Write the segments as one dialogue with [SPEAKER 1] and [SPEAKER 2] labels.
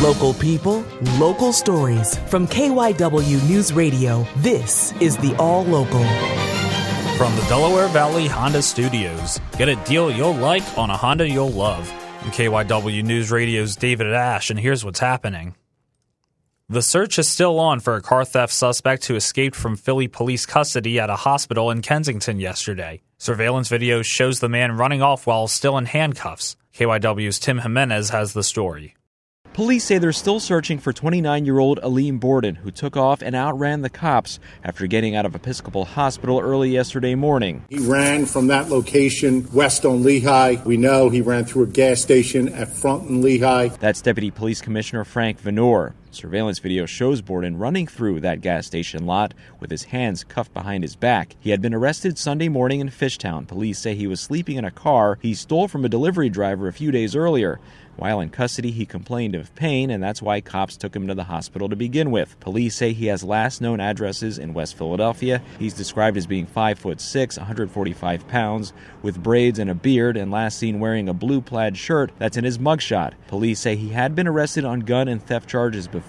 [SPEAKER 1] Local people, local stories. From KYW News Radio, this is the All Local.
[SPEAKER 2] From the Delaware Valley Honda Studios, get a deal you'll like on a Honda you'll love. I'm KYW News Radio's David Ash, and here's what's happening. The search is still on for a car theft suspect who escaped from Philly police custody at a hospital in Kensington yesterday. Surveillance video shows the man running off while still in handcuffs. KYW's Tim Jimenez has the story.
[SPEAKER 3] Police say they're still searching for 29 year old Aleem Borden, who took off and outran the cops after getting out of Episcopal Hospital early yesterday morning.
[SPEAKER 4] He ran from that location west on Lehigh. We know he ran through a gas station at Front and Lehigh.
[SPEAKER 3] That's Deputy Police Commissioner Frank Vanore. Surveillance video shows Borden running through that gas station lot with his hands cuffed behind his back. He had been arrested Sunday morning in Fishtown. Police say he was sleeping in a car he stole from a delivery driver a few days earlier. While in custody, he complained of pain, and that's why cops took him to the hospital to begin with. Police say he has last known addresses in West Philadelphia. He's described as being 5 foot 6, 145 pounds, with braids and a beard, and last seen wearing a blue plaid shirt that's in his mugshot. Police say he had been arrested on gun and theft charges before,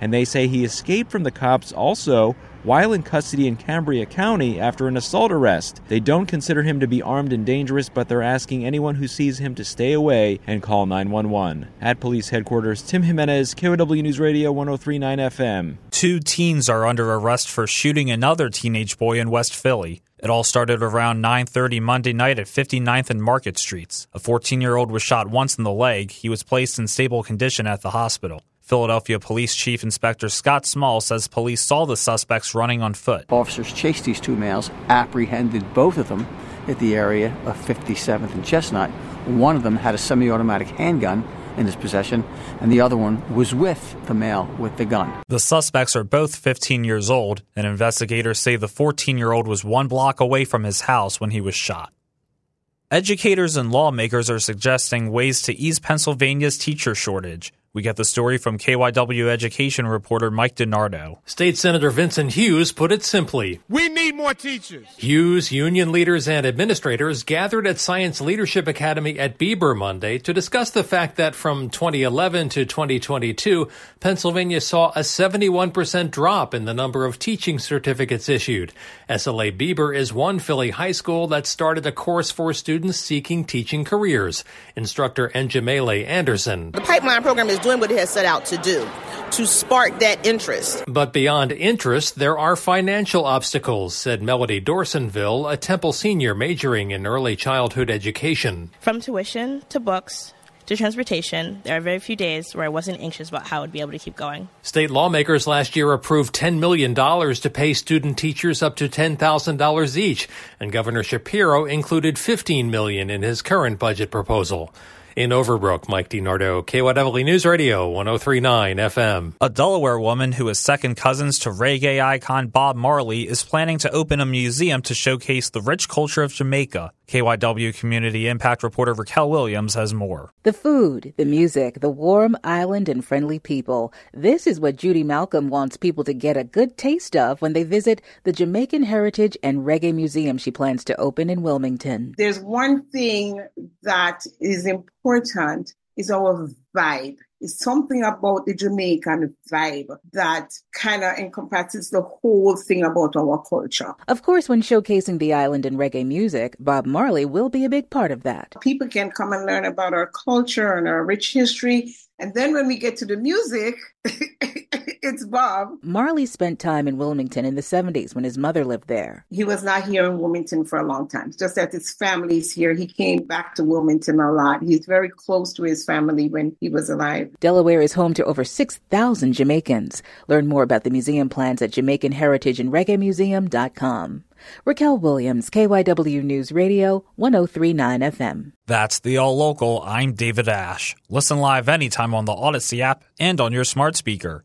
[SPEAKER 3] and they say he escaped from the cops also while in custody in Cambria County after an assault arrest. They don't consider him to be armed and dangerous, but they're asking anyone who sees him to stay away and call 911. At police headquarters, Tim Jimenez, KYW News Radio 1039 FM.
[SPEAKER 2] Two teens are under arrest for shooting another teenage boy in West Philly. It all started around 9:30 Monday night at 59th and Market Streets. A 14-year-old was shot once in the leg. He was placed in stable condition at the hospital. Philadelphia Police Chief Inspector Scott Small says police saw the suspects running on foot.
[SPEAKER 5] Officers chased these two males, apprehended both of them at the area of 57th and Chestnut. One of them had a semi automatic handgun in his possession, and the other one was with the male with the gun.
[SPEAKER 2] The suspects are both 15 years old, and investigators say the 14 year old was one block away from his house when he was shot. Educators and lawmakers are suggesting ways to ease Pennsylvania's teacher shortage. We get the story from KYW education reporter Mike DiNardo.
[SPEAKER 6] State Senator Vincent Hughes put it simply
[SPEAKER 7] We need more teachers.
[SPEAKER 6] Hughes, union leaders, and administrators gathered at Science Leadership Academy at Beeber Monday to discuss the fact that from 2011 to 2022, Pennsylvania saw a 71% drop in the number of teaching certificates issued. SLA Beeber is one Philly high school that started a course for students seeking teaching careers. Instructor Enjamele Anderson.
[SPEAKER 8] The pipeline program is doing what it has set out to do to spark that interest.
[SPEAKER 6] But beyond interest, there are financial obstacles, said Melody Dorsonville, a Temple senior majoring in early childhood education.
[SPEAKER 9] From tuition to books to transportation, there are very few days where I wasn't anxious about how I would be able to keep going.
[SPEAKER 6] State lawmakers last year approved $10 million to pay student teachers up to $10,000 each, and Governor Shapiro included 15 million in his current budget proposal. In Overbrook, Mike DiNardo, KYW News Radio, 1039 FM.
[SPEAKER 2] A Delaware woman who is second cousins to reggae icon Bob Marley is planning to open a museum to showcase the rich culture of Jamaica. KYW Community Impact reporter Raquel Williams has more.
[SPEAKER 10] The food, the music, the warm island and friendly people. This is what Judy Malcolm wants people to get a good taste of when they visit the Jamaican Heritage and Reggae Museum she plans to open in Wilmington.
[SPEAKER 11] There's one thing that is important is our vibe. It's something about the Jamaican vibe that kind of encompasses the whole thing about our culture.
[SPEAKER 10] Of course, when showcasing the island and reggae music, Bob Marley will be a big part of that.
[SPEAKER 11] People can come and learn about our culture and our rich history And then when we get to the music, it's Bob.
[SPEAKER 10] Marley spent time in Wilmington in the 70s when his mother lived there.
[SPEAKER 11] He was not here in Wilmington for a long time, just that his family's here. He came back to Wilmington a lot. He's very close to his family when he was alive.
[SPEAKER 10] Delaware is home to over 6,000 Jamaicans. Learn more about the museum plans at Jamaican Raquel Williams, KYW News Radio, 1039 FM.
[SPEAKER 2] That's the All Local. I'm David Ash. Listen live anytime on the Audacy app and on your smart speaker.